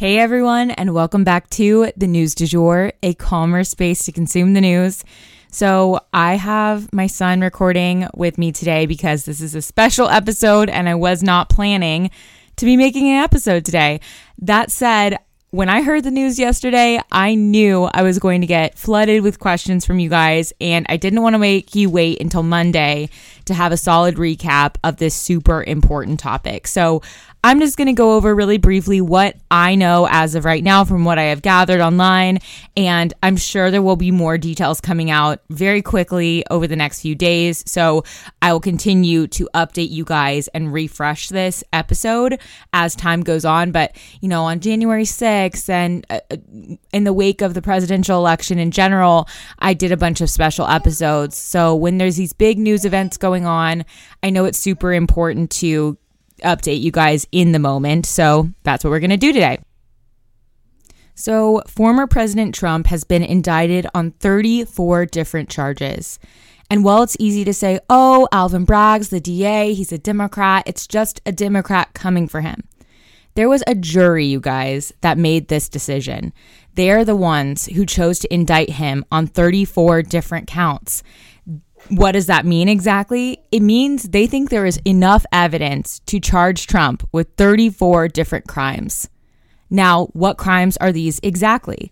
Hey everyone, and welcome back to the News du Jour, a calmer space to consume the news. So, I have my son recording with me today because this is a special episode and I was not planning to be making an episode today. That said, when I heard the news yesterday, I knew I was going to get flooded with questions from you guys, and I didn't want to make you wait until Monday to have a solid recap of this super important topic. So I'm just going to go over really briefly what I know as of right now from what I have gathered online. And I'm sure there will be more details coming out very quickly over the next few days. So I will continue to update you guys and refresh this episode as time goes on. But, you know, on January 6th and uh, uh, in the wake of the presidential election in general, I did a bunch of special episodes. So when there's these big news events going on, I know it's super important to update you guys in the moment. So that's what we're going to do today. So, former President Trump has been indicted on 34 different charges. And while it's easy to say, oh, Alvin Bragg's the DA, he's a Democrat, it's just a Democrat coming for him. There was a jury, you guys, that made this decision. They're the ones who chose to indict him on 34 different counts. What does that mean exactly? It means they think there is enough evidence to charge Trump with 34 different crimes. Now, what crimes are these exactly?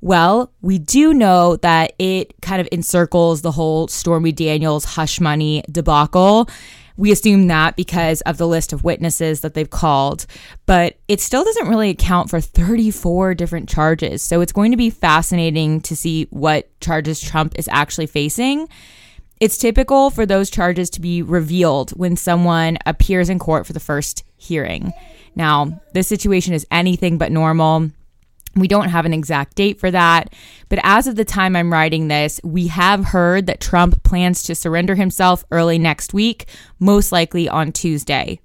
Well, we do know that it kind of encircles the whole Stormy Daniels hush money debacle. We assume that because of the list of witnesses that they've called, but it still doesn't really account for 34 different charges. So it's going to be fascinating to see what charges Trump is actually facing. It's typical for those charges to be revealed when someone appears in court for the first hearing. Now, this situation is anything but normal. We don't have an exact date for that, but as of the time I'm writing this, we have heard that Trump plans to surrender himself early next week, most likely on Tuesday.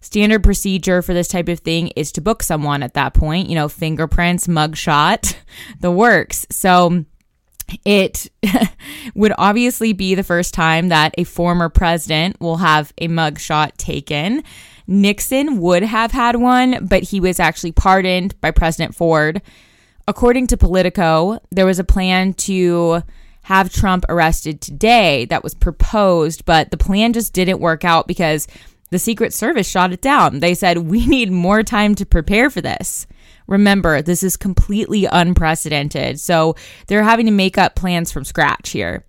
Standard procedure for this type of thing is to book someone at that point, you know, fingerprints, mugshot, the works. So it would obviously be the first time that a former president will have a mugshot taken. Nixon would have had one, but he was actually pardoned by President Ford. According to Politico, there was a plan to have Trump arrested today that was proposed, but the plan just didn't work out because the Secret Service shot it down. They said, We need more time to prepare for this. Remember, this is completely unprecedented. So they're having to make up plans from scratch here.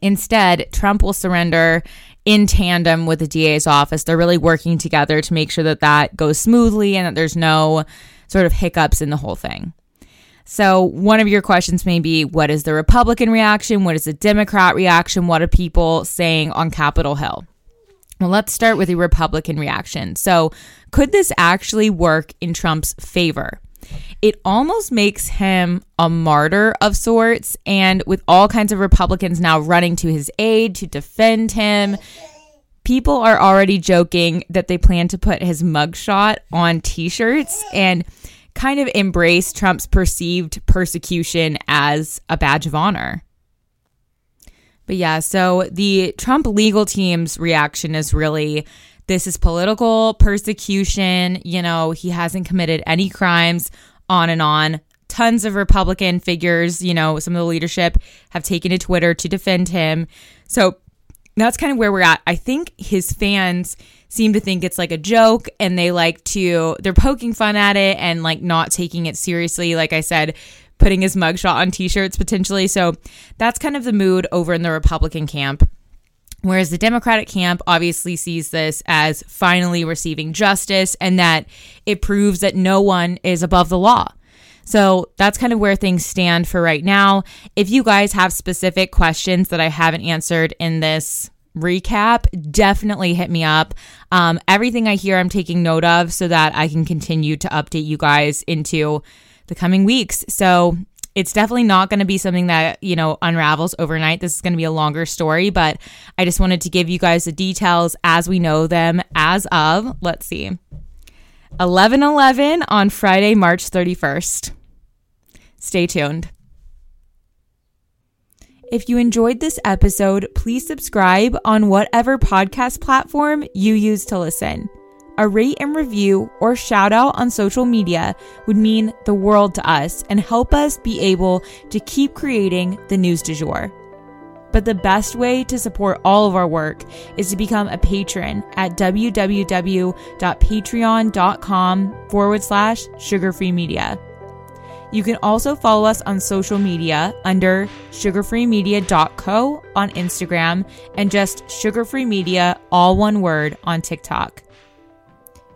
Instead, Trump will surrender in tandem with the DA's office. They're really working together to make sure that that goes smoothly and that there's no sort of hiccups in the whole thing. So, one of your questions may be what is the Republican reaction? What is the Democrat reaction? What are people saying on Capitol Hill? Well, let's start with the Republican reaction. So, could this actually work in Trump's favor? It almost makes him a martyr of sorts. And with all kinds of Republicans now running to his aid to defend him, people are already joking that they plan to put his mugshot on t shirts and kind of embrace Trump's perceived persecution as a badge of honor. But yeah, so the Trump legal team's reaction is really this is political persecution. You know, he hasn't committed any crimes, on and on. Tons of Republican figures, you know, some of the leadership have taken to Twitter to defend him. So that's kind of where we're at. I think his fans seem to think it's like a joke and they like to, they're poking fun at it and like not taking it seriously. Like I said, putting his mugshot on t shirts potentially. So that's kind of the mood over in the Republican camp. Whereas the Democratic camp obviously sees this as finally receiving justice and that it proves that no one is above the law. So that's kind of where things stand for right now. If you guys have specific questions that I haven't answered in this recap, definitely hit me up. Um, everything I hear, I'm taking note of so that I can continue to update you guys into the coming weeks. So it's definitely not going to be something that, you know, unravels overnight. This is going to be a longer story, but I just wanted to give you guys the details as we know them as of, let's see, 11 11 on Friday, March 31st. Stay tuned. If you enjoyed this episode, please subscribe on whatever podcast platform you use to listen. A rate and review or shout out on social media would mean the world to us and help us be able to keep creating the news du jour. But the best way to support all of our work is to become a patron at www.patreon.com forward slash sugarfree media. You can also follow us on social media under sugarfreemedia.co on Instagram and just sugarfreemedia, all one word, on TikTok.